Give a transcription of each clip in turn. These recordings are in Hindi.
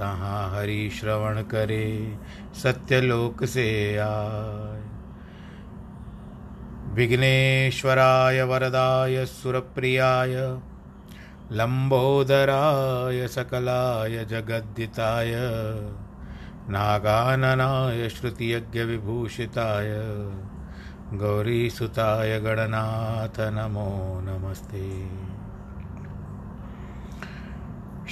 तहाँ हरि श्रवण करे, सत्यलोक से आए। विघ्नेश्वराय, वरदाय, सुरप्रियाय लम्बोदराय सकलाय, जगद्दिताय, नागाननाय श्रुतियज्ञविभूषिताय गौरीसुताय, गणनाथ, नमो नमस्ते।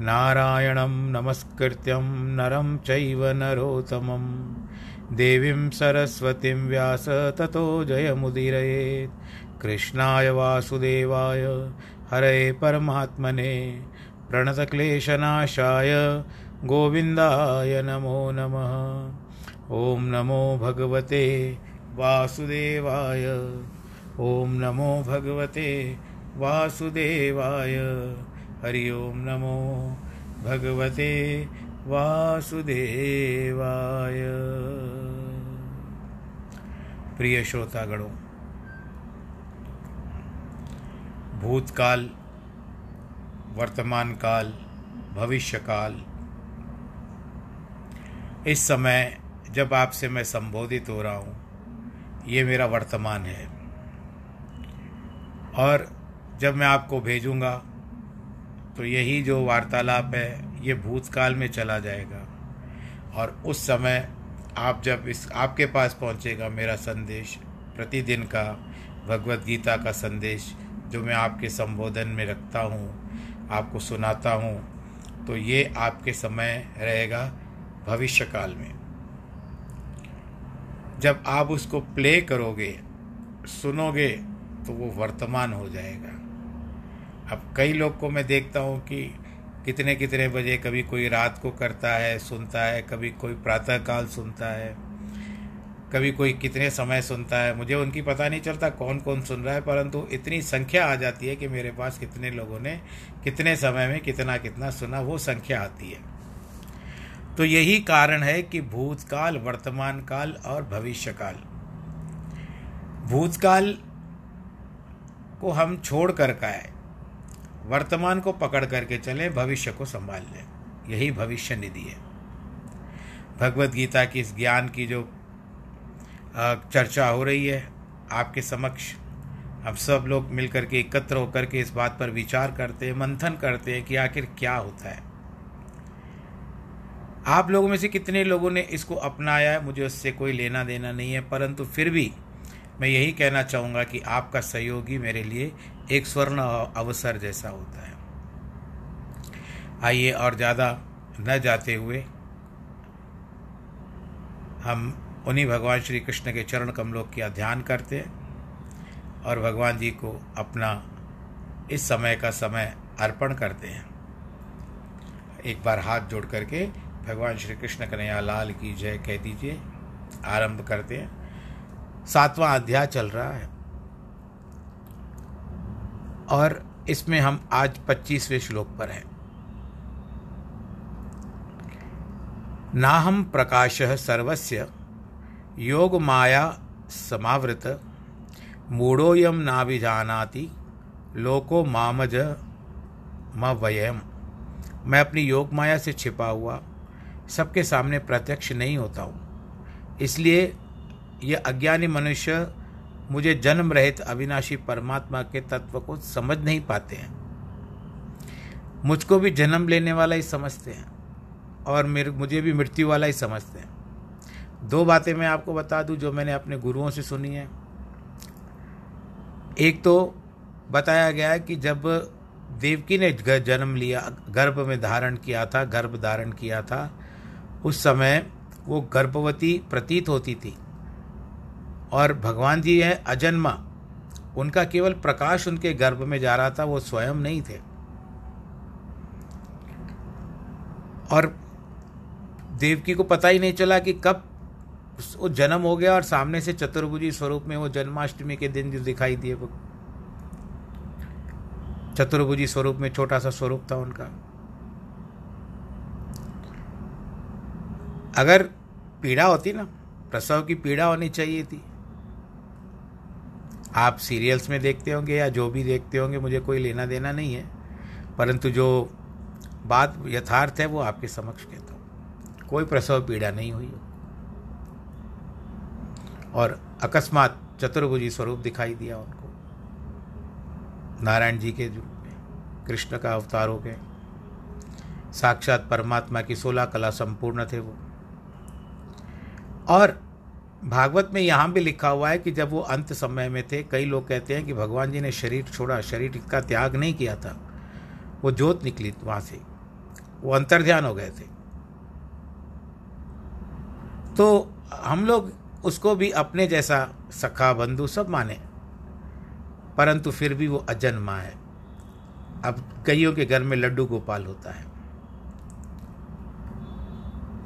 नारायणं नमस्कृत्यं नरं चैव नरोत्तमं। देवीं सरस्वतीं व्यास ततो जयमुदीरयेत्। कृष्णाय वासुदेवाय, हरे परमात्मने। प्रणतक्लेशनाशाय, गोविन्दाय नमो नमः। ॐ नमो भगवते वासुदेवाय। ॐ नमो भगवते वासुदेवाय। हरि ओम नमो भगवते वासुदेवाय। प्रिय श्रोतागणों, भूतकाल वर्तमान काल भविष्य काल इस समय जब आपसे मैं संबोधित हो रहा हूँ, ये मेरा वर्तमान है। और जब मैं आपको भेजूँगा तो यही जो वार्तालाप है, ये भूतकाल में चला जाएगा। और उस समय आप जब इस, आपके पास पहुंचेगा मेरा संदेश, प्रतिदिन का, भगवत गीता का संदेश, जो मैं आपके संबोधन में रखता हूँ, आपको सुनाता हूँ तो ये आपके समय रहेगा भविष्य काल में। जब आप उसको प्ले करोगे, सुनोगे तो वो वर्तमान हो जाएगा। अब कई लोग को मैं देखता हूँ कि कितने कितने बजे कभी कोई रात को करता है, सुनता है, कभी कोई प्रातःकाल सुनता है, कभी कोई कितने समय सुनता है। मुझे उनकी पता नहीं चलता कौन कौन सुन रहा है, परंतु इतनी संख्या आ जाती है कि मेरे पास कितने लोगों ने कितने समय में कितना कितना सुना, वो संख्या आती है। तो यही कारण है कि भूतकाल वर्तमान काल और भविष्य काल भूतकाल को हम छोड़ कर का है। वर्तमान को पकड़ करके चलें, भविष्य को संभाल लें। यही भविष्य निधि है। भगवत गीता की इस ज्ञान की जो चर्चा हो रही है, आपके समक्ष। हम सब लोग मिलकर के एकत्र होकर के इस बात पर विचार करते हैं, मंथन करते हैं कि आखिर क्या होता है। आप लोगों में से कितने लोगों ने इसको अपनाया है? मुझे उससे कोई लेना देना नहीं है, परंतु फिर भी मैं यही कहना चाहूँगा कि आपका सहयोगी मेरे लिए एक स्वर्ण अवसर जैसा होता है। आइए और ज़्यादा न जाते हुए हम उन्हीं भगवान श्री कृष्ण के चरण कमलों का ध्यान करते हैं और भगवान जी को अपना इस समय का समय अर्पण करते हैं। एक बार हाथ जोड़ करके भगवान श्री कृष्ण कन्हैया लाल की जय कह दीजिए। आरंभ करते हैं। सातवां अध्याय चल रहा है। और इसमें हम आज पच्चीसवें श्लोक पर हैं। नाहम प्रकाश सर्वस्य, योग माया समावृत मूढ़ोयम नाभिजानाति, लोको मामज मवयम। मैं अपनी योग माया से छिपा हुआ, सबके सामने प्रत्यक्ष नहीं होता हूँ। इसलिए यह अज्ञानी मनुष्य मुझे जन्म रहित अविनाशी परमात्मा के तत्व को समझ नहीं पाते हैं। मुझको भी जन्म लेने वाला ही समझते हैं और मेरे, मुझे भी मृत्यु वाला ही समझते हैं। दो बातें मैं आपको बता दूँ जो मैंने अपने गुरुओं से सुनी है। एक तो बताया गया है कि जब देवकी ने जन्म लिया, गर्भ में धारण किया था, गर्भ धारण किया था, उस समय वो गर्भवती प्रतीत होती थी। और भगवान जी है अजन्मा। उनका केवल प्रकाश उनके गर्भ में जा रहा था, वो स्वयं नहीं थे। और देवकी को पता ही नहीं चला कि कब वो जन्म हो गया और सामने से चतुर्भुजी स्वरूप में वो जन्माष्टमी के दिन जो दिखाई दिए वो। चतुर्भुजी स्वरूप में छोटा सा स्वरूप था उनका। अगर पीड़ा होती ना, प्रसव की पीड़ा होनी चाहिए थी। आप सीरियल्स में देखते होंगे या जो भी देखते होंगे, मुझे कोई लेना देना नहीं है। परंतु जो बात यथार्थ है, वो आपके समक्ष कहता हूँ। कोई प्रसव पीड़ा नहीं हुई और अकस्मात चतुर्भुजी स्वरूप दिखाई दिया उनको। नारायण जी के कृष्ण का अवतार हो गए साक्षात परमात्मा की सोलह कला संपूर्ण थे वो। और भागवत में यहाँ भी लिखा हुआ है कि जब वो अंत समय में थे, कई लोग कहते हैं कि भगवान जी ने शरीर छोड़ा, शरीर का त्याग नहीं किया था। वो जोत निकली वहाँ से। वो अंतर्ध्यान हो गए थे। तो हम लोग उसको भी अपने जैसा सखा बंधु सब माने। परंतु फिर भी वो अजन्मा है। अब कईयों के घर में लड्डू गोपाल होता है,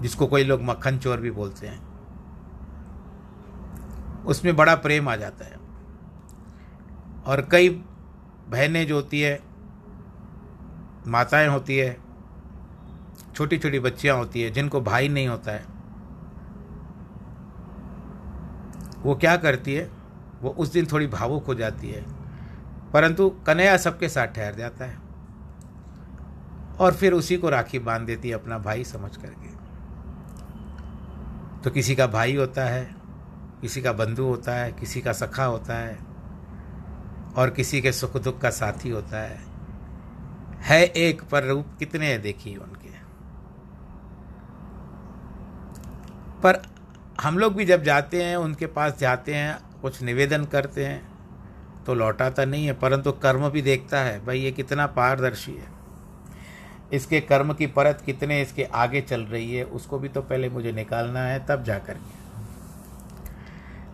जिसको कोई लोग मक्खन चोर भी बोलते हैं। उसमें बड़ा प्रेम आ जाता है। और कई बहनें जो होती है, माताएँ होती है छोटी छोटी बच्चियाँ होती है, जिनको भाई नहीं होता है, वो क्या करती है, वो उस दिन थोड़ी भावुक हो जाती है। परंतु कन्हैया सबके साथ ठहर जाता है और फिर उसी को राखी बाँध देती है अपना भाई समझ करके। तो किसी का भाई होता है किसी का बंधु होता है, किसी का सखा होता है, और किसी के सुख दुख का साथी होता है। है एक, पर रूप कितने हैं देखिए उनके। पर हम लोग भी जब जाते हैं, उनके पास जाते हैं, कुछ निवेदन करते हैं तो लौटाता नहीं है, परंतु कर्म भी देखता है, भाई ये कितना पारदर्शी है। इसके कर्म की परत कितने, इसके आगे चल रही है, उसको भी तो पहले मुझे निकालना है, तब जा कर के।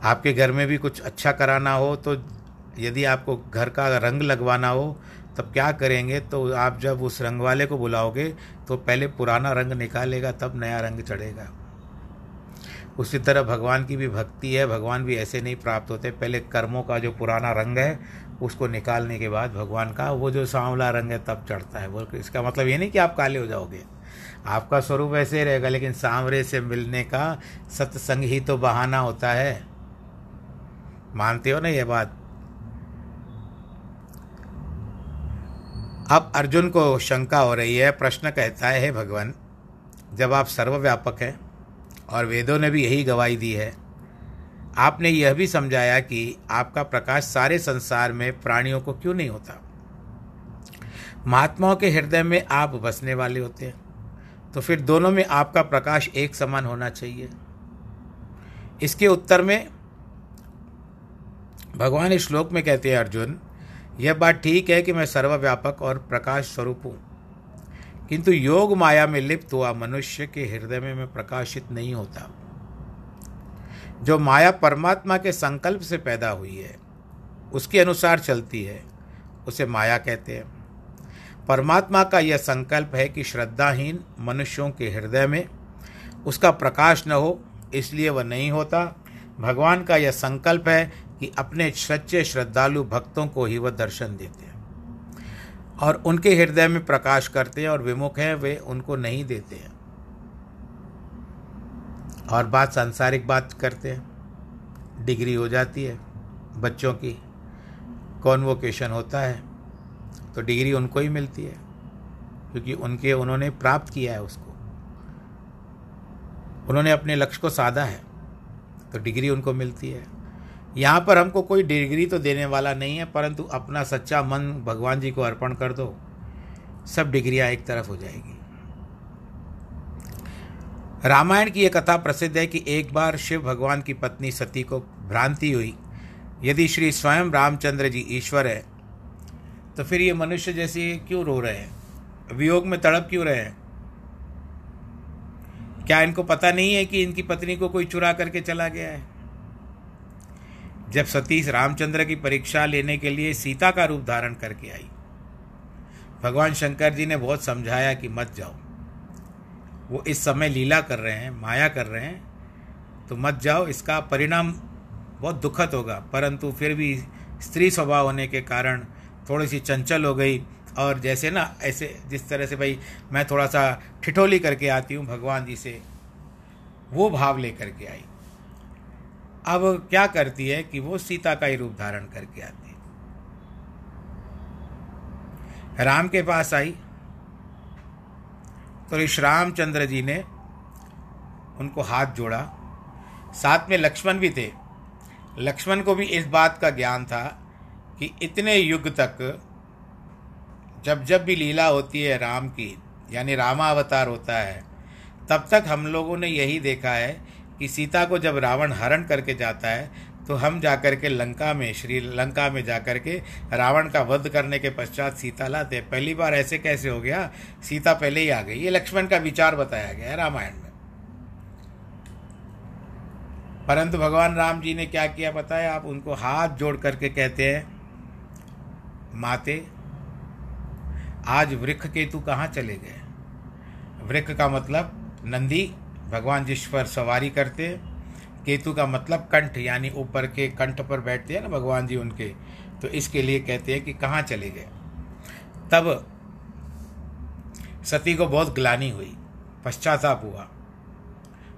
आपके घर में भी कुछ अच्छा कराना हो तो यदि आपको घर का रंग लगवाना हो, तब क्या करेंगे? तो आप जब उस रंग वाले को बुलाओगे तो पहले पुराना रंग निकालेगा, तब नया रंग चढ़ेगा। उसी तरह भगवान की भी भक्ति है, भगवान भी ऐसे नहीं प्राप्त होते। पहले कर्मों का जो पुराना रंग है, उसको निकालने के बाद भगवान का वो जो सांवला रंग है, तब चढ़ता है। बोल इसका मतलब ये नहीं कि आप काले हो जाओगे। आपका स्वरूप ऐसे ही रहेगा, लेकिन सांवरे से मिलने का सत्संग ही तो बहाना होता है। मानते हो ना ये बात? अब अर्जुन को शंका हो रही है, प्रश्न कहता है भगवान, जब आप सर्वव्यापक हैं और वेदों ने भी यही गवाही दी है, आपने यह भी समझाया कि आपका प्रकाश सारे संसार में प्राणियों को क्यों नहीं होता? महात्माओं के हृदय में आप बसने वाले होते हैं तो फिर दोनों में आपका प्रकाश एक समान होना चाहिए। इसके उत्तर में भगवान इस श्लोक में कहते हैं, अर्जुन, यह बात ठीक है कि मैं सर्वव्यापक और प्रकाश स्वरूप हूँ। किंतु योग माया में लिप्त हुआ मनुष्य के हृदय में मैं प्रकाशित नहीं होता। जो माया परमात्मा के संकल्प से पैदा हुई है, उसके अनुसार चलती है, उसे माया कहते हैं। परमात्मा का यह संकल्प है कि श्रद्धाहीन मनुष्यों के हृदय में उसका प्रकाश न हो, इसलिए वह नहीं होता। भगवान का यह संकल्प है कि अपने सच्चे श्रद्धालु भक्तों को ही वह दर्शन देते हैं। और उनके हृदय में प्रकाश करते हैं और विमुख हैं, वे उनको नहीं देते हैं। और बात सांसारिक बात करते हैं। डिग्री हो जाती है बच्चों की, कॉन्वोकेशन होता है तो डिग्री उनको ही मिलती है, क्योंकि उनके, उन्होंने प्राप्त किया है उसको। उन्होंने अपने लक्ष्य को साधा है तो डिग्री उनको मिलती है। यहाँ पर हमको कोई डिग्री तो देने वाला नहीं है, परंतु अपना सच्चा मन भगवान जी को अर्पण कर दो, सब डिग्रियाँ एक तरफ़ हो जाएगी। रामायण की यह कथा प्रसिद्ध है कि एक बार शिव भगवान की पत्नी सती को भ्रांति हुई। यदि श्री स्वयं रामचंद्र जी ईश्वर है तो फिर ये मनुष्य जैसे क्यों रो रहे हैं? वियोग में तड़प क्यों रहे हैं? क्या इनको पता नहीं है कि इनकी पत्नी को कोई चुरा करके चला गया है? जब सतीश रामचंद्र की परीक्षा लेने के लिए सीता का रूप धारण करके आई। भगवान शंकर जी ने बहुत समझाया कि मत जाओ। वो इस समय लीला कर रहे हैं, माया कर रहे हैं तो मत जाओ, इसका परिणाम बहुत दुखद होगा। परंतु फिर भी स्त्री स्वभाव होने के कारण थोड़ी सी चंचल हो गई और जैसे ना, ऐसे जिस तरह से भाई मैं थोड़ा सा ठिठोली करके आती हूँ, भगवान जी से वो भाव लेकर के आई। अब क्या करती है कि वो सीता का ही रूप धारण करके आती है। राम के पास आई तो ऋष रामचंद्र जी ने उनको हाथ जोड़ा। साथ में लक्ष्मण भी थे। लक्ष्मण को भी इस बात का ज्ञान था कि इतने युग तक जब जब भी लीला होती है राम की, यानी रामावतार होता है, तब तक हम लोगों ने यही देखा है कि सीता को जब रावण हरण करके जाता है तो हम जाकर के लंका में श्रीलंका में जाकर के रावण का वध करने के पश्चात सीता लाते पहली बार ऐसे कैसे हो गया? सीता पहले ही आ गई। ये लक्ष्मण का विचार बताया गया है रामायण में। परंतु भगवान राम जी ने क्या किया पता है? आप उनको हाथ जोड़ करके कहते हैं, माते, आज वृक्ष केतु कहाँ चले गए? वृक्ष का मतलब नंदी भगवान जिस पर सवारी करते, केतु का मतलब कंठ, यानी ऊपर के कंठ पर बैठते हैं ना भगवान जी उनके तो इसके लिए कहते हैं कि कहाँ चले गए। तब सती को बहुत ग्लानी हुई, पश्चाताप हुआ।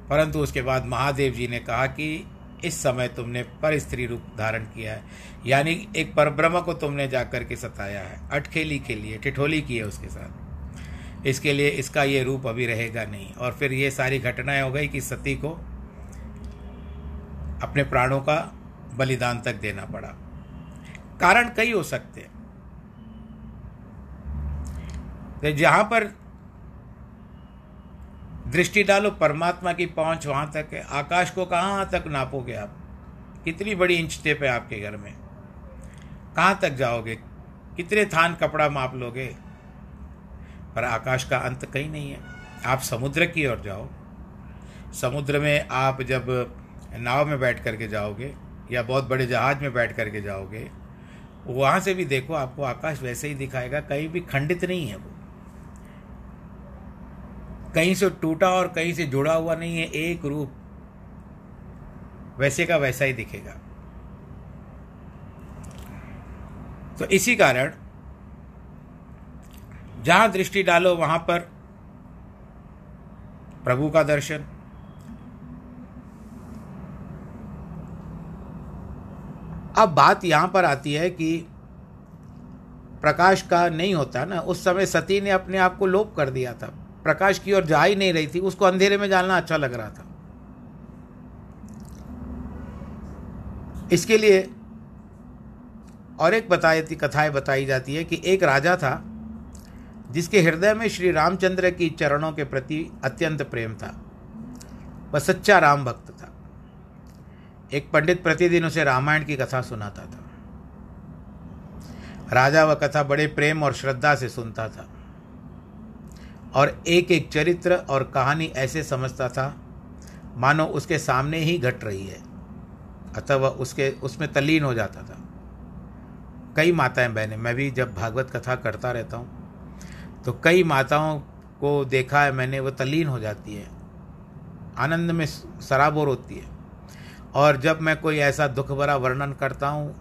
परंतु उसके बाद महादेव जी ने कहा कि इस समय तुमने पर स्त्री रूप धारण किया है, यानी एक परब्रह्म को तुमने जाकर के सताया है, अटखेली के लिए, ठिठोली की है उसके साथ। इसके लिए इसका ये रूप अभी रहेगा नहीं। और फिर ये सारी घटनाएँ हो गई कि सती को अपने प्राणों का बलिदान तक देना पड़ा। कारण कई हो सकते हैं। तो जहाँ पर दृष्टि डालो, परमात्मा की पहुँच वहाँ तक है। आकाश को कहाँ तक नापोगे आप? कितनी बड़ी इंच टेप है आपके घर में? कहाँ तक जाओगे? कितने थान कपड़ा माप लोगे? पर आकाश का अंत कहीं नहीं है। आप समुद्र की ओर जाओ। समुद्र में आप जब नाव में बैठ करके जाओगे या बहुत बड़े जहाज़ में बैठ करके जाओगे, वहाँ से भी देखो आपको आकाश वैसे ही दिखाएगा, कहीं भी खंडित नहीं है वो। कहीं से टूटा और कहीं से जुड़ा हुआ नहीं है, एक रूप वैसे का वैसा ही दिखेगा। तो इसी कारण जहाँ दृष्टि डालो, वहाँ पर प्रभु का दर्शन। अब बात यहाँ पर आती है कि प्रकाश का नहीं होता ना, उस समय सती ने अपने आप को लोप कर दिया था। प्रकाश की ओर जा ही नहीं रही थी, उसको अंधेरे में जाना अच्छा लग रहा था। इसके लिए और एक बताई कथाएँ बताई जाती है कि एक राजा था जिसके हृदय में श्री रामचंद्र की चरणों के प्रति अत्यंत प्रेम था। वह सच्चा राम भक्त था। एक पंडित प्रतिदिन उसे रामायण की कथा सुनाता था। राजा वह कथा बड़े प्रेम और श्रद्धा से सुनता था। और एक एक चरित्र और कहानी ऐसे समझता था, मानो उसके सामने ही घट रही है। अतः वह उसके, उसमें तल्लीन हो जाता था। कई माताएँ बहनें मैं भी जब भागवत कथा करता रहता हूँ तो कई माताओं को देखा है मैंने, वो तलीन हो जाती है। आनंद में सराबोर होती है। और जब मैं कोई ऐसा दुख भरा वर्णन करता हूँ,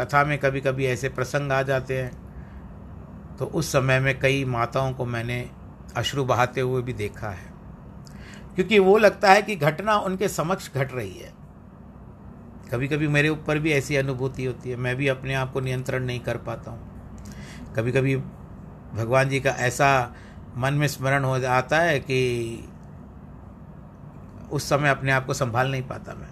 कथा में कभी कभी ऐसे प्रसंग आ जाते हैं तो उस समय में कई माताओं को मैंने अश्रु बहाते हुए भी देखा है। क्योंकि वो लगता है कि घटना उनके समक्ष घट रही है। कभी कभी मेरे ऊपर भी ऐसी अनुभूति होती है, मैं भी अपने आप को नियंत्रण नहीं कर पाता हूँ। कभी कभी भगवान जी का ऐसा मन में स्मरण हो जाता है कि उस समय अपने आप को संभाल नहीं पाता मैं।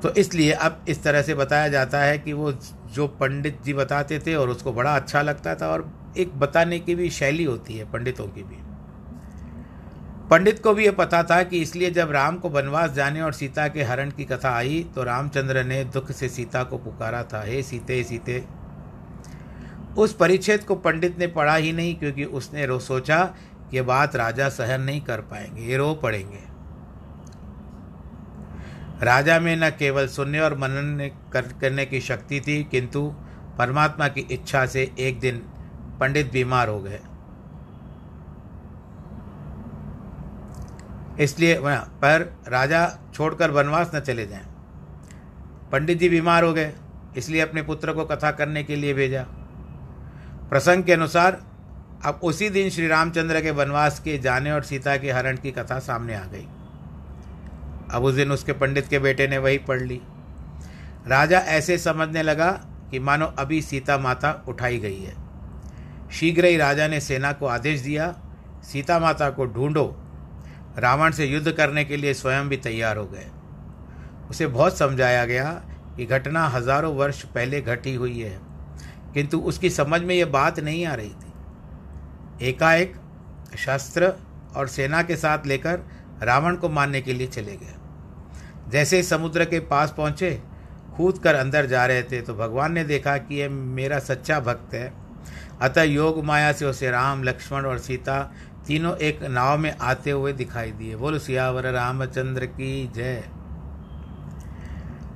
तो इसलिए अब इस तरह से बताया जाता है कि वो जो पंडित जी बताते थे और उसको बड़ा अच्छा लगता था और एक बताने की भी शैली होती है पंडितों की भी। पंडित को भी ये पता था कि इसलिए जब राम को वनवास जाने और सीता के हरण की कथा आई तो रामचंद्र ने दुख से सीता को पुकारा था, हे सीते सीते उस परिच्छेद को पंडित ने पढ़ा ही नहीं, क्योंकि उसने रो सोचा कि बात राजा सहन नहीं कर पाएँगे, ये रो पड़ेंगे। राजा में न केवल सुनने और मनन करने की शक्ति थी, किंतु परमात्मा की इच्छा से एक दिन पंडित बीमार हो गए। इसलिए पर राजा छोड़कर वनवास न चले जाएँ। पंडित जी बीमार हो गए, इसलिए अपने पुत्र को कथा करने के लिए भेजा। प्रसंग के अनुसार, अब उसी दिन श्री रामचंद्र के वनवास के जाने और सीता के हरण की कथा सामने आ गई। अब उस दिन उसके पंडित के बेटे ने वही पढ़ ली। राजा ऐसे समझने लगा कि मानो अभी सीता माता उठाई गई है। शीघ्र ही राजा ने सेना को आदेश दिया, सीता माता को ढूंढो। रावण से युद्ध करने के लिए स्वयं भी तैयार हो गए। उसे बहुत समझाया गया कि घटना हज़ारों वर्ष पहले घटी हुई है। किंतु उसकी समझ में यह बात नहीं आ रही थी। एकाएक शस्त्र और सेना के साथ लेकर रावण को मारने के लिए चले गए। जैसे ही समुद्र के पास पहुँचे, कूद कर अंदर जा रहे थे तो भगवान ने देखा कि यह मेरा सच्चा भक्त है। अतः योग, माया से उसे राम, लक्ष्मण और सीता तीनों एक नाव में आते हुए दिखाई दिए। बोलो, सियावर, रामचंद्र की जय।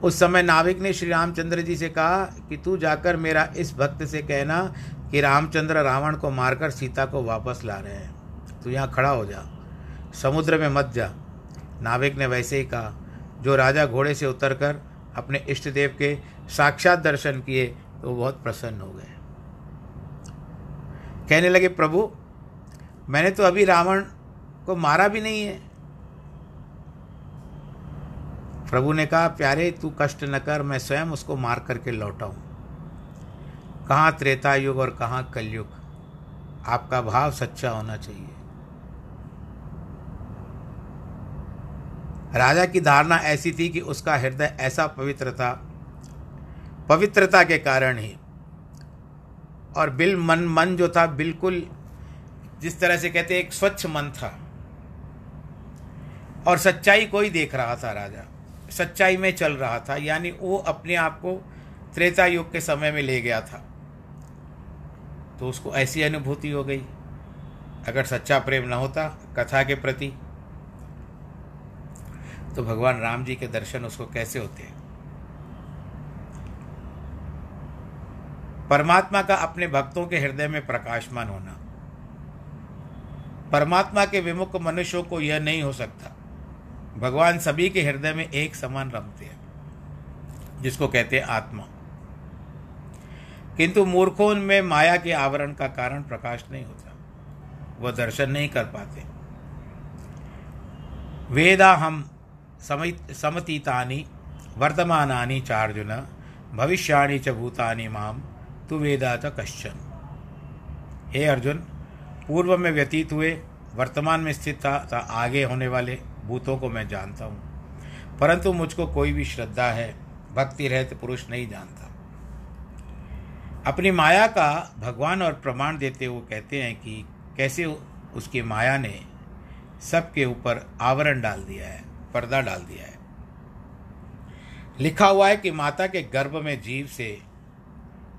उस समय नाविक ने श्री रामचंद्र जी से कहा कि तू जाकर मेरा इस भक्त से कहना कि रामचंद्र रावण को मारकर सीता को वापस ला रहे हैं। तू यहाँ खड़ा हो जा। समुद्र में मत जा। नाविक ने वैसे ही कहा। जो राजा घोड़े से उतरकर अपने इष्ट देव के साक्षात दर्शन किए तो बहुत प्रसन्न हो गए। कहने लगे, प्रभु, मैंने तो अभी रावण को मारा भी नहीं है। प्रभु ने कहा, प्यारे, तू कष्ट न कर, मैं स्वयं उसको मार करके लौटाऊं। कहाँ त्रेता युग और कहाँ कलयुग? आपका भाव सच्चा होना चाहिए। राजा की धारणा ऐसी थी कि उसका हृदय ऐसा पवित्र था, पवित्रता के कारण ही। और बिल, मन मन जो था, बिल्कुल जिस तरह से कहते एक स्वच्छ मन था। और सच्चाई कोई देख रहा था राजा। सच्चाई में चल रहा था, यानी वो अपने आप को त्रेता युग के समय में ले गया था। तो उसको ऐसी अनुभूति हो गई। अगर सच्चा प्रेम न होता कथा के प्रति तो भगवान राम जी के दर्शन उसको कैसे होते हैं? परमात्मा का अपने भक्तों के हृदय में प्रकाशमान होना। परमात्मा के विमुख मनुष्यों को यह नहीं हो सकता भगवान सभी के हृदय में एक समान रमते हैं जिसको कहते हैं आत्मा। किंतु मूर्खों में माया के आवरण का कारण प्रकाश नहीं होता। वह दर्शन नहीं कर पाते। वेदा हम समतीतानि वर्तमानानि चार्जुन भविष्याणि च भूतानि माम तु वेदा च कश्चन। हे अर्जुन पूर्व में व्यतीत हुए वर्तमान में स्थित था, था आगे होने वाले भूतों को मैं जानता हूँ। परंतु मुझको कोई भी श्रद्धा है भक्ति रहते पुरुष नहीं जानता। अपनी माया का भगवान और प्रमाण देते हुए कहते हैं कि कैसे उसकी माया ने सबके ऊपर आवरण डाल दिया है, पर्दा डाल दिया है। लिखा हुआ है कि माता के गर्भ में जीव से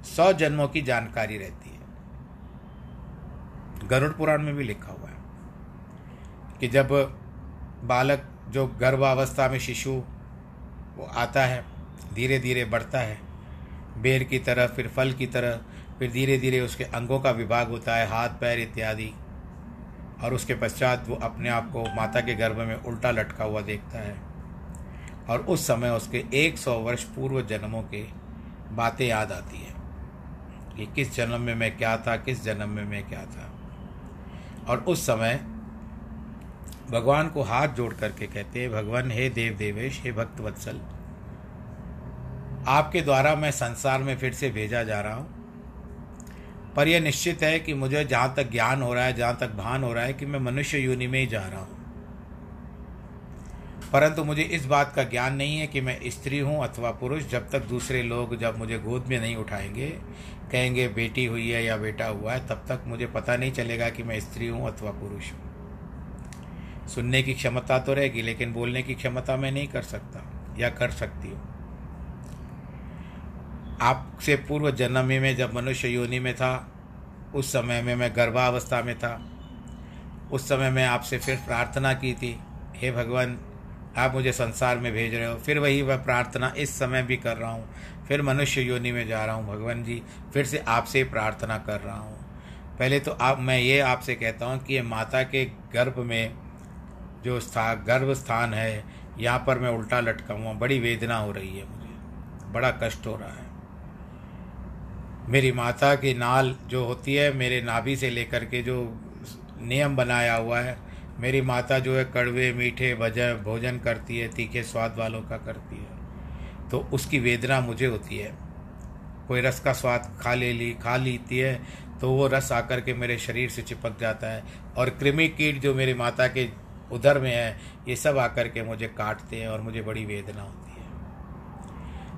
सौ जन्मों की जानकारी रहती है। गरुड़ पुराण में भी लिखा हुआ है कि जब बालक जो गर्भावस्था में शिशु, वो आता है धीरे धीरे बढ़ता है। बेर की तरह, फिर फल की तरह, फिर धीरे धीरे उसके अंगों का विभाग होता है, हाथ, पैर इत्यादि। और उसके पश्चात वो अपने आप को माता के गर्भ में उल्टा लटका हुआ देखता है। और उस समय उसके एक सौ वर्ष पूर्व जन्मों के बातें याद आती है। कि किस जन्म में मैं क्या था, किस जन्म में मैं क्या था। और उस समय भगवान को हाथ जोड़ करके कहते हैं, भगवान, हे देव देवेश हे भक्त वत्सल आपके द्वारा मैं संसार में फिर से भेजा जा रहा हूँ। पर यह निश्चित है कि मुझे जहाँ तक ज्ञान हो रहा है, जहाँ तक भान हो रहा है कि मैं मनुष्य योनि में ही जा रहा हूँ। परंतु मुझे इस बात का ज्ञान नहीं है कि मैं स्त्री हूँ अथवा पुरुष, जब तक दूसरे लोग जब मुझे गोद में नहीं उठाएँगे, कहेंगे, बेटी हुई है या बेटा हुआ है, तब तक मुझे पता नहीं चलेगा कि मैं स्त्री हूँ अथवा पुरुष हूँ। सुनने की क्षमता तो रहेगी, लेकिन बोलने की क्षमता मैं नहीं कर सकता, या कर सकती हूँ। आपसे पूर्व जन्म में जब मनुष्य योनि में था, उस समय में मैं गर्भावस्था में था। उस समय मैं आपसे फिर प्रार्थना की थी, हे भगवान, आप मुझे संसार में भेज रहे हो। फिर वही वह प्रार्थना इस समय भी कर रहा हूँ। फिर मनुष्य योनि में जा रहा हूँ, भगवान जी, फिर से आपसे प्रार्थना कर रहा हूँ। पहले तो आप, मैं ये आपसे कहता हूँ कि ये माता के गर्भ में जो स्था, गर्भ स्थान है, यहाँ पर मैं उल्टा लटका हुआ, बड़ी वेदना हो रही है मुझे। बड़ा कष्ट हो रहा है। मेरी माता की नाल जो होती है, मेरे नाभि से लेकर के जो नियम बनाया हुआ है, मेरी माता जो है कड़वे, मीठे भजन, भोजन करती है, तीखे स्वाद वालों का करती है। तो उसकी वेदना मुझे होती है। कोई रस का स्वाद खा ले ली, खा लेती है तो वो रस आकर के मेरे शरीर से चिपक जाता है। और कृमि कीट जो मेरी माता के उधर में है, ये सब आकर के मुझे काटते हैं और मुझे बड़ी वेदना होती है।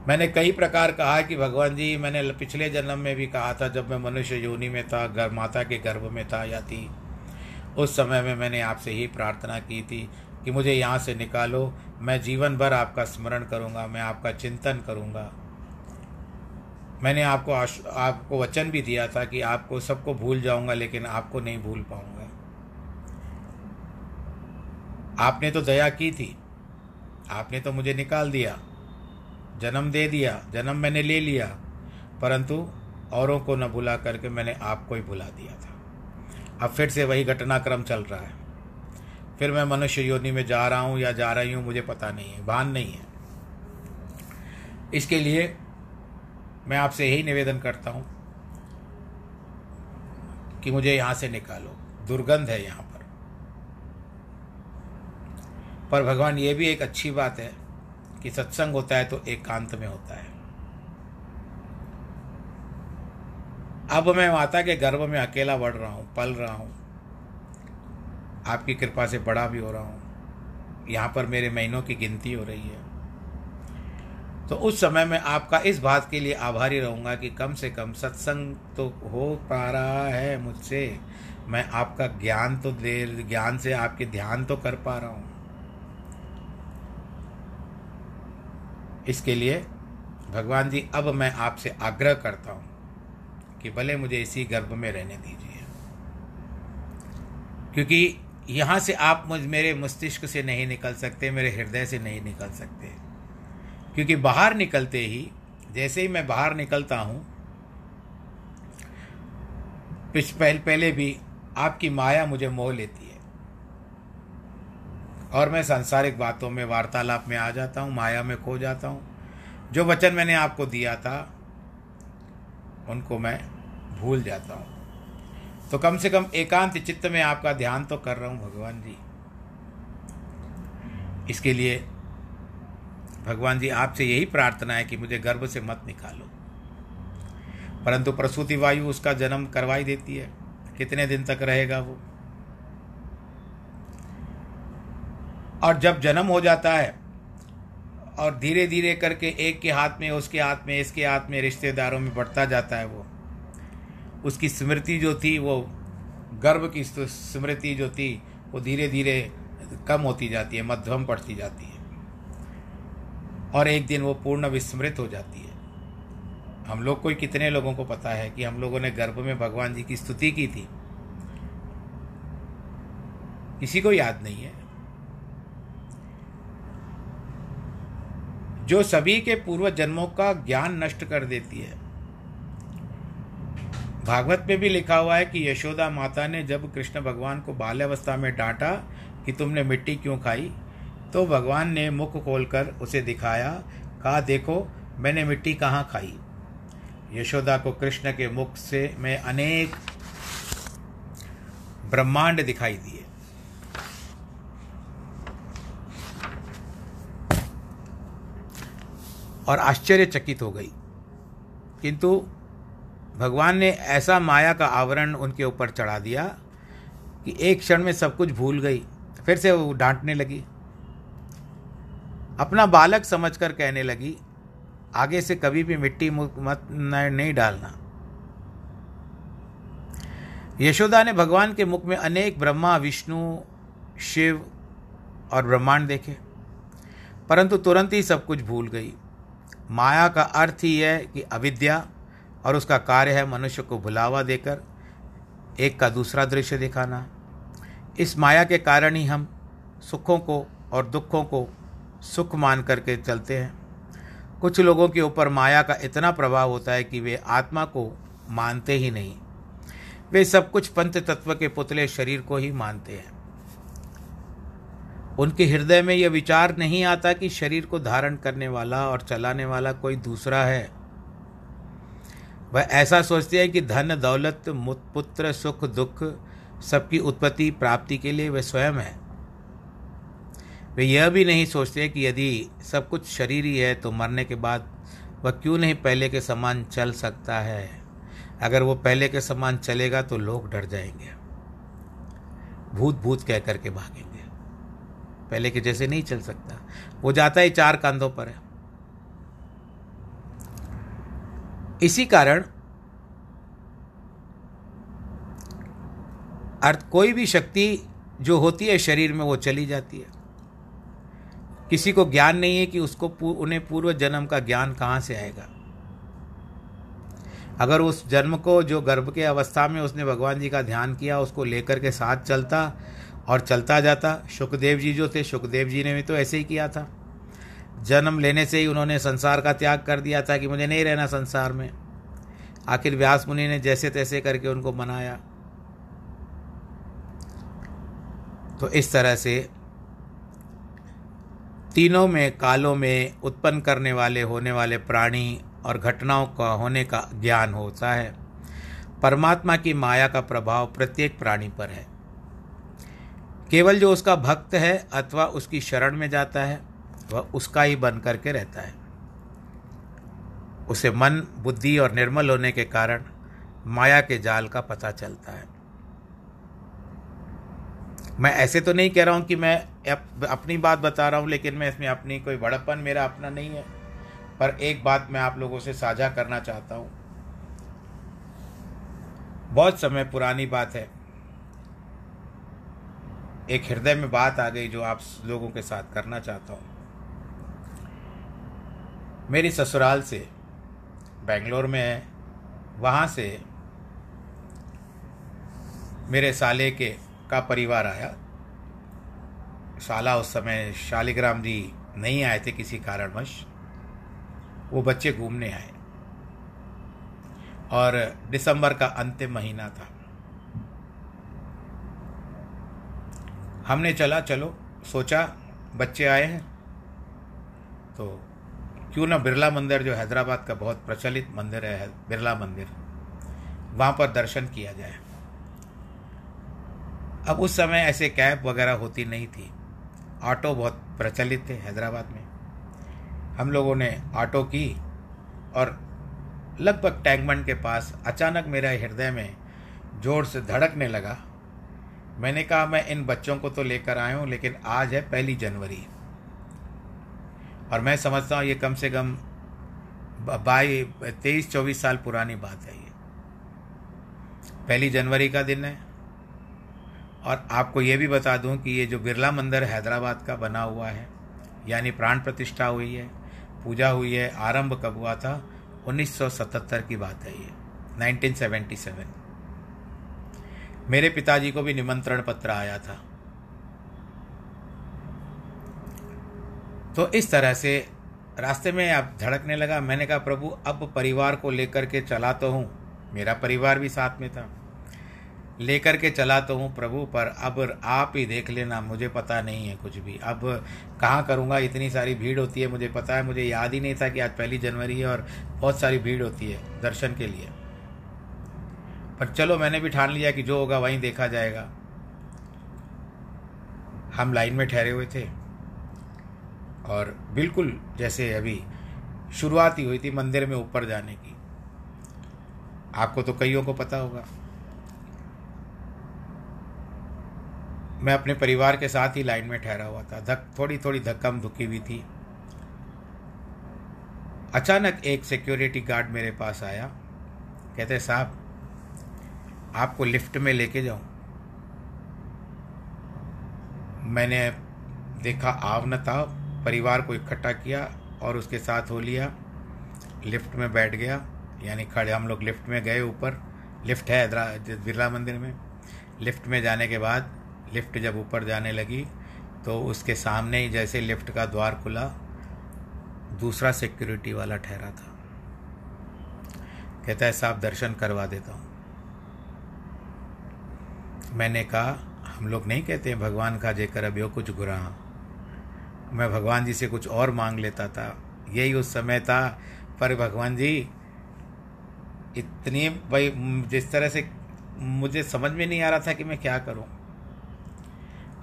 मैंने कई प्रकार कहा कि भगवान जी, मैंने पिछले जन्म में भी कहा था, जब मैं मनुष्य योनि में था, घर माता के गर्भ में था या थी, उस समय में मैंने आपसे ही प्रार्थना की थी कि मुझे यहाँ से निकालो, मैं जीवन भर आपका स्मरण करूँगा, मैं आपका चिंतन करूँगा। मैंने आपको आपको वचन भी दिया था कि आपको सबको भूल जाऊँगा, लेकिन आपको नहीं भूल पाऊँगा। आपने तो दया की थी। आपने तो मुझे निकाल दिया। जन्म दे दिया। जन्म मैंने ले लिया। परंतु औरों को न भुला करके मैंने आपको ही भुला दिया था। अब फिर से वही घटनाक्रम चल रहा है। फिर मैं मनुष्य योनि में जा रहा हूँ या जा रही हूँ, मुझे पता नहीं है। भान नहीं है। इसके लिए मैं आपसे यही निवेदन करता हूँ कि मुझे यहाँ से निकालो। दुर्गंध है यहाँ पर भगवान, ये भी एक अच्छी बात है कि सत्संग होता है तो एकांत में होता है। अब मैं माता के गर्भ में अकेला बढ़ रहा हूँ, पल रहा हूँ। आपकी कृपा से बड़ा भी हो रहा हूँ। यहाँ पर मेरे महीनों की गिनती हो रही है। तो उस समय मैं आपका इस बात के लिए आभारी रहूँगा कि कम से कम सत्संग तो हो पा रहा है मुझसे। मैं आपका ज्ञान तो दे, ज्ञान से आपके ध्यान तो कर पा रहा हूँ। इसके लिए भगवान जी, अब मैं आपसे आग्रह करता हूँ कि भले मुझे इसी गर्भ में रहने दीजिए। क्योंकि यहाँ से आप मुझ, मेरे मस्तिष्क से नहीं निकल सकते, मेरे हृदय से नहीं निकल सकते। क्योंकि बाहर निकलते ही, जैसे ही मैं बाहर निकलता हूँ पहले पहले भी आपकी माया मुझे मोह लेती है। और मैं सांसारिक बातों में, वार्तालाप में आ जाता हूँ, माया में खो जाता हूँ। जो वचन मैंने आपको दिया था, उनको मैं भूल जाता हूँ। तो कम से कम एकांत चित्त में आपका ध्यान तो कर रहा हूँ, भगवान जी। इसके लिए भगवान जी, आपसे यही प्रार्थना है कि मुझे गर्भ से मत निकालो। परंतु प्रसूति वायु उसका जन्म करवाई देती है। कितने दिन तक रहेगा वो? और जब जन्म हो जाता है, और धीरे धीरे करके एक के हाथ में, उसके हाथ में, इसके हाथ में रिश्तेदारों में बढ़ता जाता है वो। उसकी स्मृति जो थी, वो गर्भ की स्मृति जो थी, वो धीरे धीरे कम होती जाती है, मध्यम पड़ती जाती है। और एक दिन वो पूर्ण विस्मृत हो जाती है। हम लोग को, कितने लोगों को पता है कि हम लोगों ने गर्भ में भगवान जी की स्तुति की थी? किसी को याद नहीं है। जो सभी के पूर्व जन्मों का ज्ञान नष्ट कर देती है। भागवत में भी लिखा हुआ है कि यशोदा माता ने जब कृष्ण भगवान को बाल्यावस्था में डांटा कि तुमने मिट्टी क्यों खाई तो भगवान ने मुख खोलकर उसे दिखाया, कहा, देखो, मैंने मिट्टी कहाँ खाई? यशोदा को कृष्ण के मुख से में अनेक ब्रह्मांड दिखाई दिए। और आश्चर्यचकित हो गई। किंतु भगवान ने ऐसा माया का आवरण उनके ऊपर चढ़ा दिया कि एक क्षण में सब कुछ भूल गई, फिर से वो डांटने लगी। अपना बालक समझकर कहने लगी, आगे से कभी भी मिट्टी मत नहीं डालना। यशोदा ने भगवान के मुख में अनेक ब्रह्मा, विष्णु, शिव और ब्रह्मांड देखे, परंतु तुरंत ही सब कुछ भूल गई। माया का अर्थ ही है कि अविद्या और उसका कार्य है मनुष्य को भुलावा देकर एक का दूसरा दृश्य दिखाना। इस माया के कारण ही हम सुखों को और दुखों को सुख मान करके चलते हैं। कुछ लोगों के ऊपर माया का इतना प्रभाव होता है कि वे आत्मा को मानते ही नहीं। वे सब कुछ पंच तत्व के पुतले शरीर को ही मानते हैं। उनके हृदय में यह विचार नहीं आता कि शरीर को धारण करने वाला और चलाने वाला कोई दूसरा है। वह ऐसा सोचते हैं कि धन, दौलत पुत्र, सुख, दुख सबकी उत्पत्ति, प्राप्ति के लिए वे स्वयं है। वे यह भी नहीं सोचते कि यदि सब कुछ शरीर ही है तो मरने के बाद वह क्यों नहीं पहले के समान चल सकता है? अगर वो पहले के समान चलेगा तो लोग डर जाएँगे। भूत भूत कह करके भागेंगे। पहले के जैसे नहीं चल सकता। वो जाता ही चार कंधों पर। है इसी कारण अर्थ कोई भी शक्ति जो होती है शरीर में वो चली जाती है। किसी को ज्ञान नहीं है कि उसको उन्हें पूर्व जन्म का ज्ञान कहाँ से आएगा। अगर उस जन्म को जो गर्भ के अवस्था में उसने भगवान जी का ध्यान किया, उसको लेकर के साथ चलता और चलता जाता। सुखदेव जी जो थे सुखदेव जी ने भी तो ऐसे ही किया था। जन्म लेने से ही उन्होंने संसार का त्याग कर दिया था कि मुझे नहीं रहना संसार में। आखिर व्यास मुनि ने जैसे तैसे करके उनको मनाया। तो इस तरह से तीनों में, कालों में उत्पन्न करने वाले, होने वाले प्राणी और घटनाओं का होने का ज्ञान होता है। परमात्मा की माया का प्रभाव प्रत्येक प्राणी पर है। केवल जो उसका भक्त है अथवा उसकी शरण में जाता है, वह उसका ही बन करके रहता है। उसे मन, बुद्धि और निर्मल होने के कारण माया के जाल का पता चलता है। मैं ऐसे तो नहीं कह रहा हूँ कि मैं अपनी बात बता रहा हूँ, लेकिन मैं इसमें अपनी कोई बड़प्पन, मेरा अपना नहीं है। पर एक बात मैं आप लोगों से साझा करना चाहता हूँ। बहुत समय पुरानी बात है। एक हृदय में बात आ गई जो आप लोगों के साथ करना चाहता हूँ। मेरी ससुराल से बेंगलोर में है। वहाँ से मेरे साले के का परिवार आया। साला उस समय शालिग्राम जी नहीं आए थे किसी कारणवश। वो बच्चे घूमने आए। और दिसंबर का अंतिम महीना था। हमने चला, चलो, सोचा, बच्चे आए हैं। तो क्यों ना बिरला मंदिर जो हैदराबाद का बहुत प्रचलित मंदिर है, बिरला मंदिर, वहाँ पर दर्शन किया जाए। अब उस समय ऐसे कैब वगैरह होती नहीं थी। ऑटो बहुत प्रचलित थे हैदराबाद में। हम लोगों ने ऑटो की और लगभग टैंकमंड के पास अचानक मेरा हृदय में ज़ोर से धड़कने लगा। मैंने कहा, मैं इन बच्चों को तो लेकर आया हूँ, लेकिन आज है पहली जनवरी। और मैं समझता हूँ, ये कम से कम बाई, तेईस, चौबीस साल पुरानी बात है ये। पहली जनवरी का दिन है। और आपको ये भी बता दूँ कि ये जो बिरला मंदिर हैदराबाद का बना हुआ है, यानी प्राण प्रतिष्ठा हुई है, पूजा हुई है, आरंभ कब हुआ था? 1977 की बात है ये 1977 मेरे पिताजी को भी निमंत्रण पत्र आया था। तो इस तरह से रास्ते में अब धड़कने लगा। मैंने कहा, प्रभु, अब परिवार को लेकर के चला तो हूँ। मेरा परिवार भी साथ में था। लेकर के चला तो हूँ प्रभु, पर अब आप ही देख लेना, मुझे पता नहीं है कुछ भी। अब कहाँ करूँगा? इतनी सारी भीड़ होती है, मुझे पता है। मुझे याद ही नहीं था कि आज पहली जनवरी है और बहुत सारी भीड़ होती है दर्शन के लिए। पर चलो मैंने भी ठान लिया कि जो होगा वहीं देखा जाएगा। हम लाइन में ठहरे हुए थे। और बिल्कुल जैसे अभी शुरुआत ही हुई थी मंदिर में ऊपर जाने की। आपको तो कईयों को पता होगा। मैं अपने परिवार के साथ ही लाइन में ठहरा हुआ था। धक थोड़ी थोड़ी धक्कम धुकी हुई थी। अचानक एक सिक्योरिटी गार्ड मेरे पास आया। कहते साहब आपको लिफ्ट में लेके जाऊँ। मैंने देखा आव न था, परिवार को इकट्ठा किया और उसके साथ हो लिया। लिफ्ट में बैठ गया, यानी खड़े हम लोग लिफ्ट में गए ऊपर। लिफ्ट है बिरला मंदिर में। लिफ्ट में जाने के बाद लिफ्ट जब ऊपर जाने लगी तो उसके सामने ही जैसे लिफ्ट का द्वार खुला, दूसरा सिक्योरिटी वाला ठहरा था। कहता है, साहब, दर्शन करवा देता हूँ। मैंने कहा, हम लोग नहीं कहते हैं भगवान का जेकर अब यो कुछ गुरा मैं भगवान जी से कुछ और मांग लेता था। यही उस समय था, पर भगवान जी, इतनी भाई जिस तरह से मुझे समझ में नहीं आ रहा था कि मैं क्या करूँ।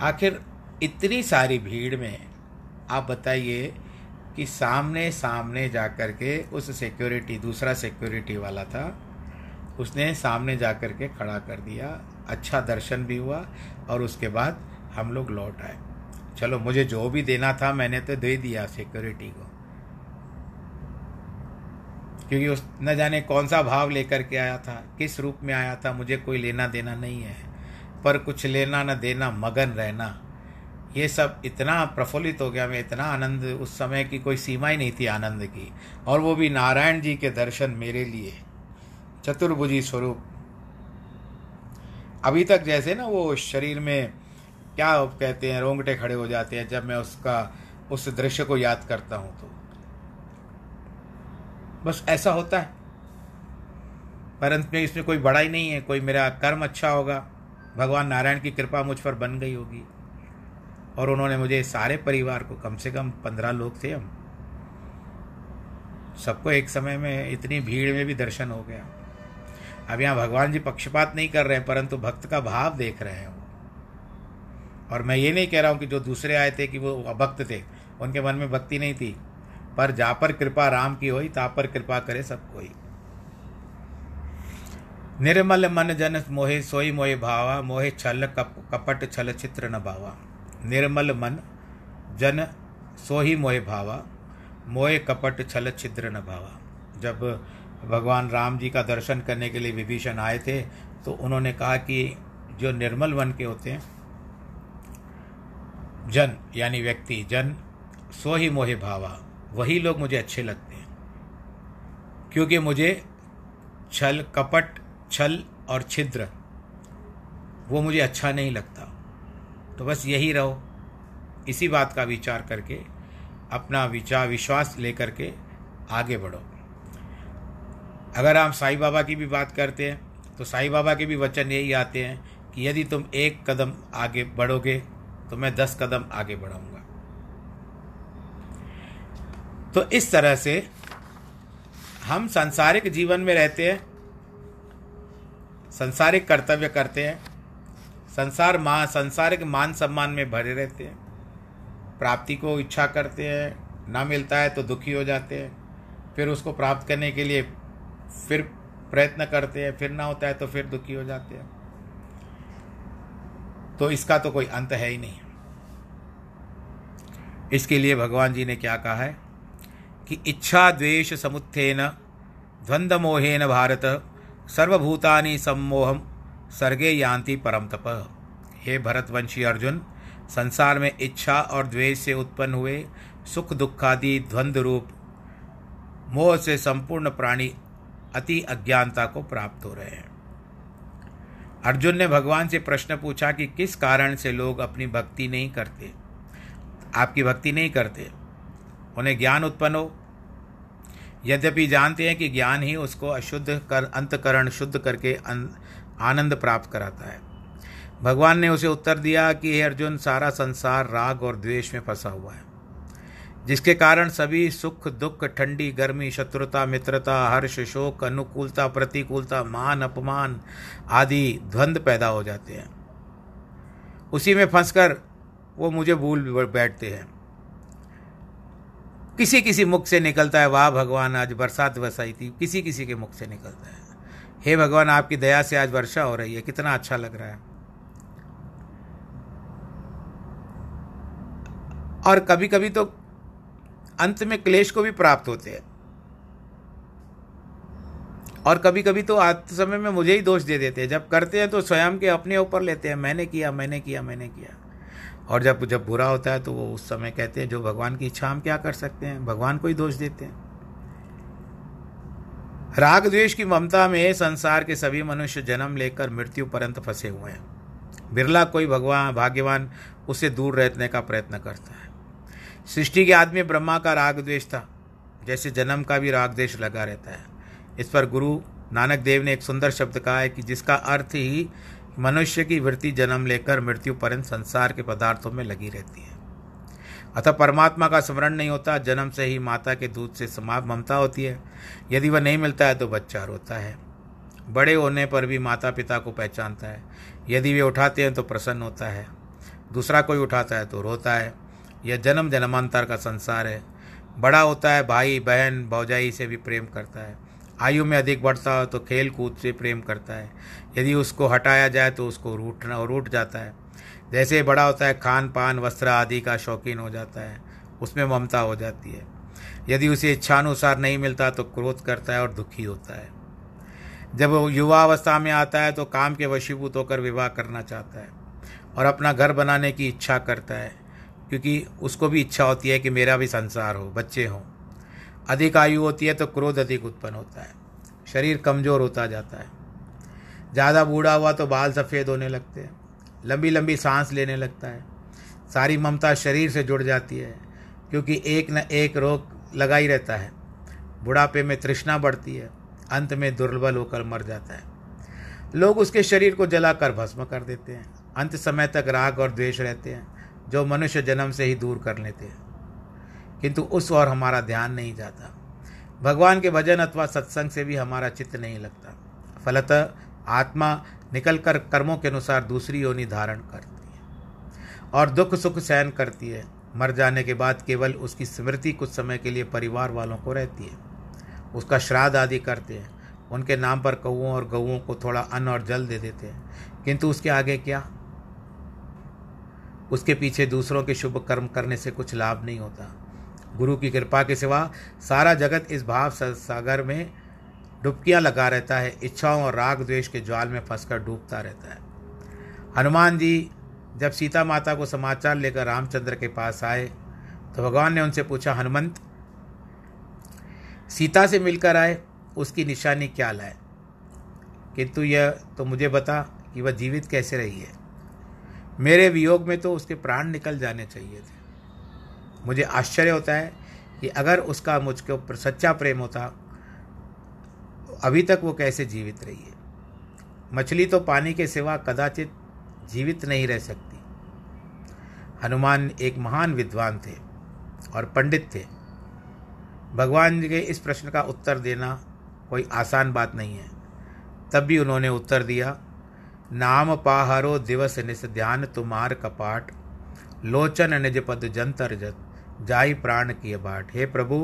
आखिर इतनी सारी भीड़ में आप बताइए कि सामने सामने जा कर के उस सिक्योरिटी दूसरा सिक्योरिटी वाला था, उसने सामने जा कर के खड़ा कर दिया। अच्छा दर्शन भी हुआ और उसके बाद हम लोग लौट आए। चलो, मुझे जो भी देना था, मैंने तो दे दिया सिक्योरिटी को। क्योंकि उस, न जाने कौन सा भाव लेकर के आया था, किस रूप में आया था, मुझे कोई लेना देना नहीं है। पर कुछ लेना न देना, मगन रहना, ये सब इतना प्रफुल्लित हो गया, मैं इतना आनंद, उस समय की कोई सीमा ही नहीं थी आनंद की। और वो भी नारायण जी के दर्शन मेरे लिए। चतुर्भुजी स्वरूप अभी तक जैसे ना वो शरीर में क्या कहते हैं, रोंगटे खड़े हो जाते हैं जब मैं उसका, उस दृश्य को याद करता हूँ तो। बस ऐसा होता है। परंतु इसमें कोई बड़ा ही नहीं है, कोई मेरा कर्म अच्छा होगा। भगवान नारायण की कृपा मुझ पर बन गई होगी। और उन्होंने मुझे सारे परिवार को, कम से कम पंद्रह लोग थे हम, सबको एक समय में इतनी भीड़ में भी दर्शन हो गया। अब यहाँ भगवान जी पक्षपात नहीं कर रहे हैं, परंतु भक्त का भाव देख रहे हैं वो। और मैं ये नहीं कह रहा हूँ कि जो दूसरे आए थे कि वो अभक्त थे, उनके मन में भक्ति नहीं थी। पर जा पर कृपा राम की होई, ता पर कृपा करे सब कोई। निर्मल मन जन मोहे सोई मोहे भावा, मोहे छल कप, कपट छल चित्र न भावा। निर्मल मन जन सोही मोहे भावा, मोहे कपट छल छिद्र न भावा। जब भगवान राम जी का दर्शन करने के लिए विभीषण आए थे तो उन्होंने कहा कि जो निर्मल वन के होते हैं, जन, यानी व्यक्ति, जन, सो ही मोहे भावा, वही लोग मुझे अच्छे लगते हैं। क्योंकि मुझे छल, कपट, छल और छिद्र, वो मुझे अच्छा नहीं लगता। तो बस यही रहो, इसी बात का विचार करके, अपना विचार विश्वास लेकर के आगे बढ़ो। अगर हम साईं बाबा की भी बात करते हैं तो साईं बाबा के भी वचन यही आते हैं कि यदि तुम एक कदम आगे बढ़ोगे तो मैं दस कदम आगे बढ़ाऊँगा। तो इस तरह से हम सांसारिक जीवन में रहते हैं, संसारिक कर्तव्य करते हैं, संसार मान संसारिक मान सम्मान में भरे रहते हैं, प्राप्ति को इच्छा करते हैं, ना मिलता है तो दुखी हो जाते हैं, फिर उसको प्राप्त करने के लिए फिर प्रयत्न करते हैं, फिर ना होता है तो फिर दुखी हो जाते हैं। तो इसका तो कोई अंत है ही नहीं। इसके लिए भगवान जी ने क्या कहा है कि इच्छा द्वेष समुत्थेन द्वंद्व मोहेन भारत सर्वभूतानि सम्मोहम सर्गे यान्ति परम तप। हे भरतवंशी अर्जुन, संसार में इच्छा और द्वेष से उत्पन्न हुए सुख दुखादि द्वंद्व रूप मोह से संपूर्ण प्राणी अति अज्ञानता को प्राप्त हो रहे हैं। अर्जुन ने भगवान से प्रश्न पूछा कि किस कारण से लोग अपनी भक्ति नहीं करते? आपकी भक्ति नहीं करते? उन्हें ज्ञान उत्पन्न हो। यद्यपि जानते हैं कि ज्ञान ही उसको अशुद्ध कर, अंतकरण शुद्ध करके आनंद प्राप्त कराता है। भगवान ने उसे उत्तर दिया कि अर्जुन, सारा संसार राग और द्वेष में फंसा हुआ है। जिसके कारण सभी सुख, दुख, ठंडी, गर्मी, शत्रुता, मित्रता, हर्ष, शोक, अनुकूलता, प्रतिकूलता, मान, अपमान आदि द्वंद्व पैदा हो जाते हैं। उसी में फंसकर वो मुझे भूल बैठते हैं। किसी किसी मुख से निकलता है, वाह भगवान, आज बरसात बरसाई थी। किसी किसी के मुख से निकलता है। हे भगवान, आपकी दया से आज वर्षा हो रही है। कितना अच्छा लग रहा है। और कभी कभी तो अंत में क्लेश को भी प्राप्त होते हैं। और कभी कभी तो आज समय में मुझे ही दोष दे देते हैं। जब करते हैं तो स्वयं के अपने ऊपर लेते हैं। मैंने किया मैंने किया मैंने किया। और जब जब बुरा होता है तो वो उस समय कहते हैं, जो भगवान की इच्छा, हम क्या कर सकते हैं? भगवान को ही दोष देते हैं। राग द्वेष की ममता में संसार के सभी मनुष्य जन्म लेकर मृत्यु पर्यंत फंसे हुए हैं। बिरला कोई भगवान, भाग्यवान उससे दूर रहने का प्रयत्न करता है। सृष्टि के आदमी ब्रह्मा का राग द्वेष था, जैसे जन्म का भी राग द्वेष लगा रहता है। इस पर गुरु नानक देव ने एक सुंदर शब्द कहा है कि जिसका अर्थ ही मनुष्य की वृत्ति जन्म लेकर मृत्यु पर्यंत संसार के पदार्थों में लगी रहती है। अतः परमात्मा का स्मरण नहीं होता, जन्म से ही माता के दूध से समाप्त ममता होती है। यदि वह नहीं मिलता है तो बच्चा रोता है। बड़े होने पर भी माता पिता को पहचानता है। यदि वे उठाते हैं तो प्रसन्न होता है। दूसरा कोई उठाता है तो रोता है। यह जन्म जन्मांतर का संसार है। बड़ा होता है, भाई, बहन, भौजाई से भी प्रेम करता है। आयु में अधिक बढ़ता हो तो खेल कूद से प्रेम करता है। यदि उसको हटाया जाए तो उसको रूटना रूट जाता है। जैसे बड़ा होता है खान पान वस्त्र आदि का शौकीन हो जाता है। उसमें ममता हो जाती है। यदि उसे इच्छानुसार नहीं मिलता तो क्रोध करता है और दुखी होता है। जब वो युवावस्था में आता है तो काम के वशीभूत होकर विवाह करना चाहता है और अपना घर बनाने की इच्छा करता है। क्योंकि उसको भी इच्छा होती है कि मेरा भी संसार हो, बच्चे हों। अधिक आयु होती है तो क्रोध अधिक उत्पन्न होता है। शरीर कमज़ोर होता जाता है। ज़्यादा बूढ़ा हुआ तो बाल सफ़ेद होने लगते हैं। लंबी लंबी सांस लेने लगता है। सारी ममता शरीर से जुड़ जाती है, क्योंकि एक न एक रोग लगा ही रहता है। बुढ़ापे में तृष्णा बढ़ती है, अंत में दुर्बल होकर मर जाता है। लोग उसके शरीर को जलाकर भस्म कर देते हैं। अंत समय तक राग और द्वेष रहते हैं। जो मनुष्य जन्म से ही दूर कर लेते हैं। किंतु उस और हमारा ध्यान नहीं जाता। भगवान के भजन अथवा सत्संग से भी हमारा चित्त नहीं लगता। फलतः आत्मा निकल कर कर्मों के अनुसार दूसरी योनि धारण करती है और दुख सुख सहन करती है। मर जाने के बाद केवल उसकी स्मृति कुछ समय के लिए परिवार वालों को रहती है। उसका श्राद्ध आदि करते हैं। उनके नाम पर कौओं और गऊओं को थोड़ा अन्न और जल दे देते हैं। किंतु उसके आगे क्या? उसके पीछे दूसरों के शुभ कर्म करने से कुछ लाभ नहीं होता। गुरु की कृपा के सिवा सारा जगत इस भाव सागर में डुबकियाँ लगा रहता है, इच्छाओं और राग द्वेष के ज्वाल में फंसकर डूबता रहता है। हनुमान जी जब सीता माता को समाचार लेकर रामचंद्र के पास आए तो भगवान ने उनसे पूछा, हनुमंत, सीता से मिलकर आए, उसकी निशानी क्या लाए? किंतु यह तो मुझे बता कि वह जीवित कैसे रही है? मेरे वियोग में तो उसके प्राण निकल जाने चाहिए थे। मुझे आश्चर्य होता है कि अगर उसका मुझके ऊपर सच्चा प्रेम होता, अभी तक वो कैसे जीवित रही है? मछली तो पानी के सिवा कदाचित जीवित नहीं रह सकती। हनुमान एक महान विद्वान थे और पंडित थे। भगवान जी के इस प्रश्न का उत्तर देना कोई आसान बात नहीं है। तब भी उन्होंने उत्तर दिया नाम पाहरो दिवस निस ध्यान तुमार कपाट। लोचन निज पद जंतर जत, जाई प्राण की बाट। हे प्रभु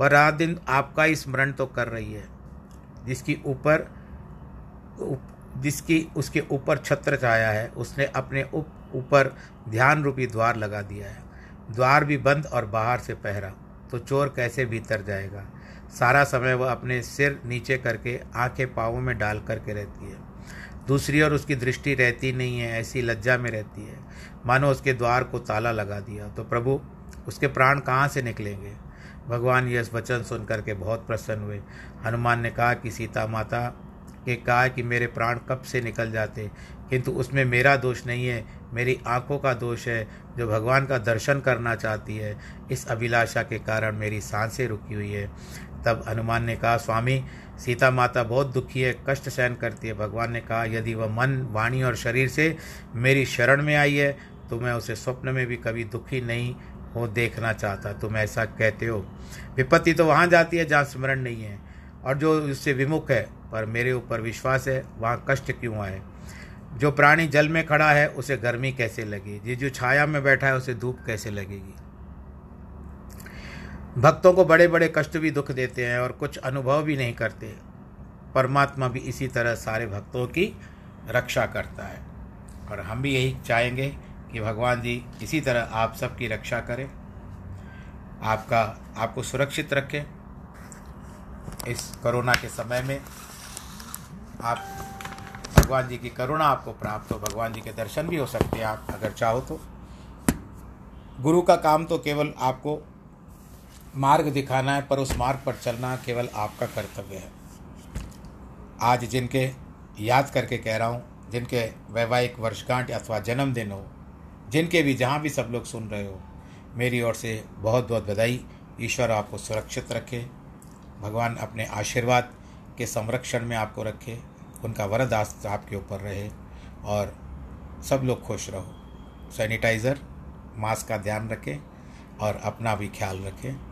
वह रात दिन आपका ही स्मरण तो कर रही है। जिसकी ऊपर जिसकी उसके ऊपर छत्र छाया है, उसने अपने ऊपर ध्यान रूपी द्वार लगा दिया है। द्वार भी बंद और बाहर से पहरा तो चोर कैसे भीतर जाएगा? सारा समय वह अपने सिर नीचे करके आँखें पाँवों में डाल करके रहती है। दूसरी ओर उसकी दृष्टि रहती नहीं है, ऐसी लज्जा में रहती है। मानो उसके द्वार को ताला लगा दिया। तो प्रभु, उसके प्राण कहाँ से निकलेंगे? भगवान यह वचन सुन करके बहुत प्रसन्न हुए। हनुमान ने कहा कि, सीता माता के कहा कि मेरे प्राण कब से निकल जाते? किंतु उसमें मेरा दोष नहीं है, मेरी आँखों का दोष है, जो भगवान का दर्शन करना चाहती है। इस अभिलाषा के कारण मेरी साँसें रुकी हुई है। तब हनुमान ने कहा, स्वामी सीता माता बहुत दुखी है, कष्ट सहन करती है। भगवान ने कहा, यदि वह मन, वाणी और शरीर से मेरी शरण में आई है तो मैं उसे स्वप्न में भी कभी दुखी नहीं हो देखना चाहता। तुम ऐसा कहते हो। विपत्ति तो वहाँ जाती है जहाँ स्मरण नहीं है। और जो उससे विमुख है, पर मेरे ऊपर विश्वास है, वहाँ कष्ट क्यों आए? जो प्राणी जल में खड़ा है, उसे गर्मी कैसे लगेगी? जो छाया में बैठा है, उसे धूप कैसे लगेगी? भक्तों को बड़े बड़े कष्ट भी दुख देते हैं और कुछ अनुभव भी नहीं करते। परमात्मा भी इसी तरह सारे भक्तों की रक्षा करता है। और हम भी यही चाहेंगे कि भगवान जी इसी तरह आप सबकी रक्षा करें। आपका, आपको सुरक्षित रखें। इस कोरोना के समय में आप, भगवान जी की करुणा आपको प्राप्त हो, भगवान जी के दर्शन भी हो सकते हैं आप अगर चाहो तो। गुरु का काम तो केवल आपको मार्ग दिखाना है, पर उस मार्ग पर चलना केवल आपका कर्तव्य है। आज जिनके याद करके कह रहा हूँ, जिनके वैवाहिक वर्षगांठ अथवा जन्मदिन हो, जिनके भी जहाँ भी सब लोग सुन रहे हो, मेरी ओर से बहुत बहुत बधाई। ईश्वर आपको सुरक्षित रखे, भगवान अपने आशीर्वाद के संरक्षण में आपको रखे, उनका वरदास आपके ऊपर रहे और सब लोग खुश रहो। सैनिटाइज़र, मास्क का ध्यान रखें और अपना भी ख्याल रखें।